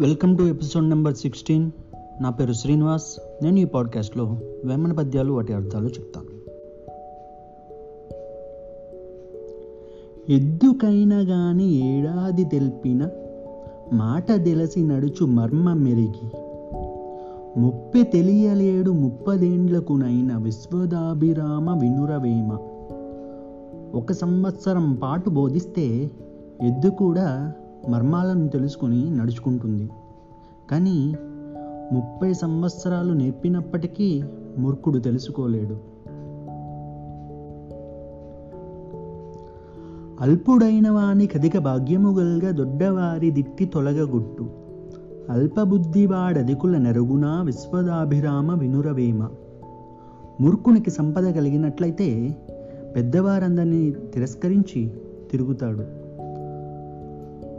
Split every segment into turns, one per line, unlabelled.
Welcome to episode number sixteen. నా పేరు శ్రీనివాస్. నేను ఈ పాడ్కాస్ట్లో వేమన పద్యాలు వాటి అర్థాలు చెప్తాను. ఎద్దుకైనా గాని ఏడాది తెలిపిన మాట తెలిసి నడుచు మర్మ మెరిగి ముప్పె తెలియలేడు ముప్పదేండ్లకునైన విశ్వదాభిరామ వినురవేమ. ఒక సంవత్సరం పాటు బోధిస్తే ఎద్దు కూడా మర్మాలను తెలుసుకుని నడుచుకుంటుంది. కానీ ముప్పై సంవత్సరాలు నేర్పినప్పటికీ మూర్ఖుడు తెలుసుకోలేడు. అల్పుడైన వాని కదిక భాగ్యము గల్గ దొడ్డవారి దిట్టి తొలగగుట్టు అల్పబుద్ధివాడదికుల నెరుగునా విశ్వదాభిరామ వినురవేమ మూర్ఖునికి సంపద కలిగినట్లయితే పెద్దవారందరినీ తిరస్కరించి తిరుగుతాడు.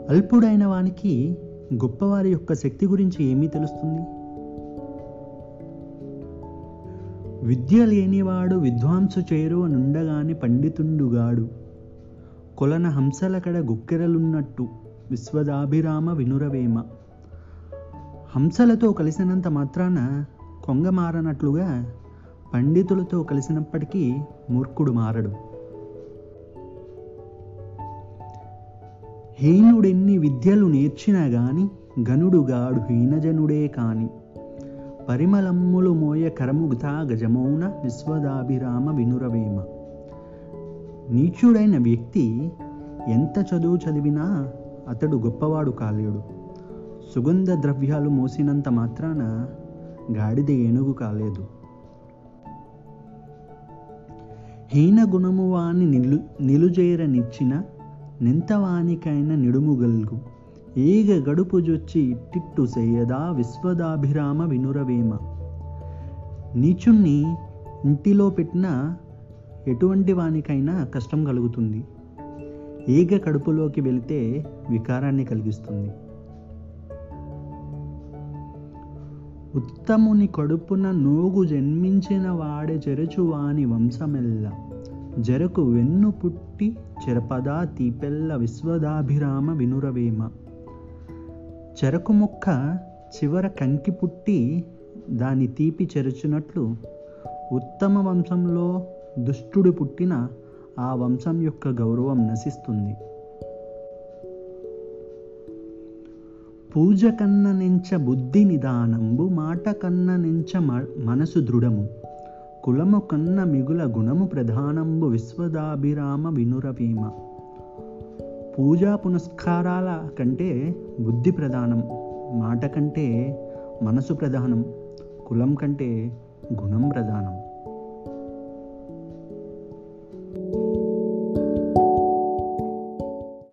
అల్పుడైన వానికి గొప్పవారి యొక్క శక్తి గురించి ఏమీ తెలుస్తుంది? విద్య లేనివాడు విద్వాంసు చేరు నుండగాని పండితుండుగాడు. కొలన హంసలకడ గుక్కెరలున్నట్టు విశ్వదాభిరామ వినురవేమ. హంసలతో కలిసినంత మాత్రాన కొంగ మారనట్లుగా పండితులతో కలిసినప్పటికీ మూర్ఖుడు మారడు. హీనుడెన్ని విద్యలు నేర్చినా గాని గనుడుగాడు హీనజనుడే కాని. పరిమళమ్ములు మోయ కరముగ్ధా గజమౌన విశ్వదాభిరామ వినురవేమ. నీచుడైన వ్యక్తి ఎంత చదువు చదివినా అతడు గొప్పవాడు కాలేడు. సుగంధ ద్రవ్యాలు మోసినంత మాత్రాన గాడిద ఏనుగు కాలేదు. హీన గుణము వాని నిలు నిలుజేరనిచ్చిన నింతవానికైన నిడుముగల్గు ఈగ గడుపు జొచ్చి ఇట్టిట్టు చెయ్యదా విశ్వదాభిరామ వినురవేమ నీచుణ్ణి ఇంటిలో పెట్టిన ఎటువంటి వానికైనా కష్టం కలుగుతుంది ఈగ కడుపులోకి వెళితే వికారాన్ని కలిగిస్తుంది ఉత్తముని కడుపున నోగు జన్మించిన వాడే చెరచువాని వంశమెల్ల జరకు వెన్ను పుట్టి చెరపదా తీపెల్ల విశ్వదాభిరామ వినురవేమ. చెరకు ముక్క చివర కంకి పుట్టి దాని తీపి చెరచునట్లు ఉత్తమ వంశంలో దుష్టుడు పుట్టిన ఆ వంశం యొక్క గౌరవం నశిస్తుంది. పూజ కన్న నెంచ బుద్ధి నిదానంబు మాట కన్న నెంచ మనసు దృఢము. కులము కన్న మిగుల గుణము ప్రధానంబు విశ్వదాభిరామ వినురవీమ. పూజా పునస్కారాల కంటే బుద్ధి ప్రధానం మాట కంటే మనసు ప్రధానం కులం కంటే గుణం ప్రధానం.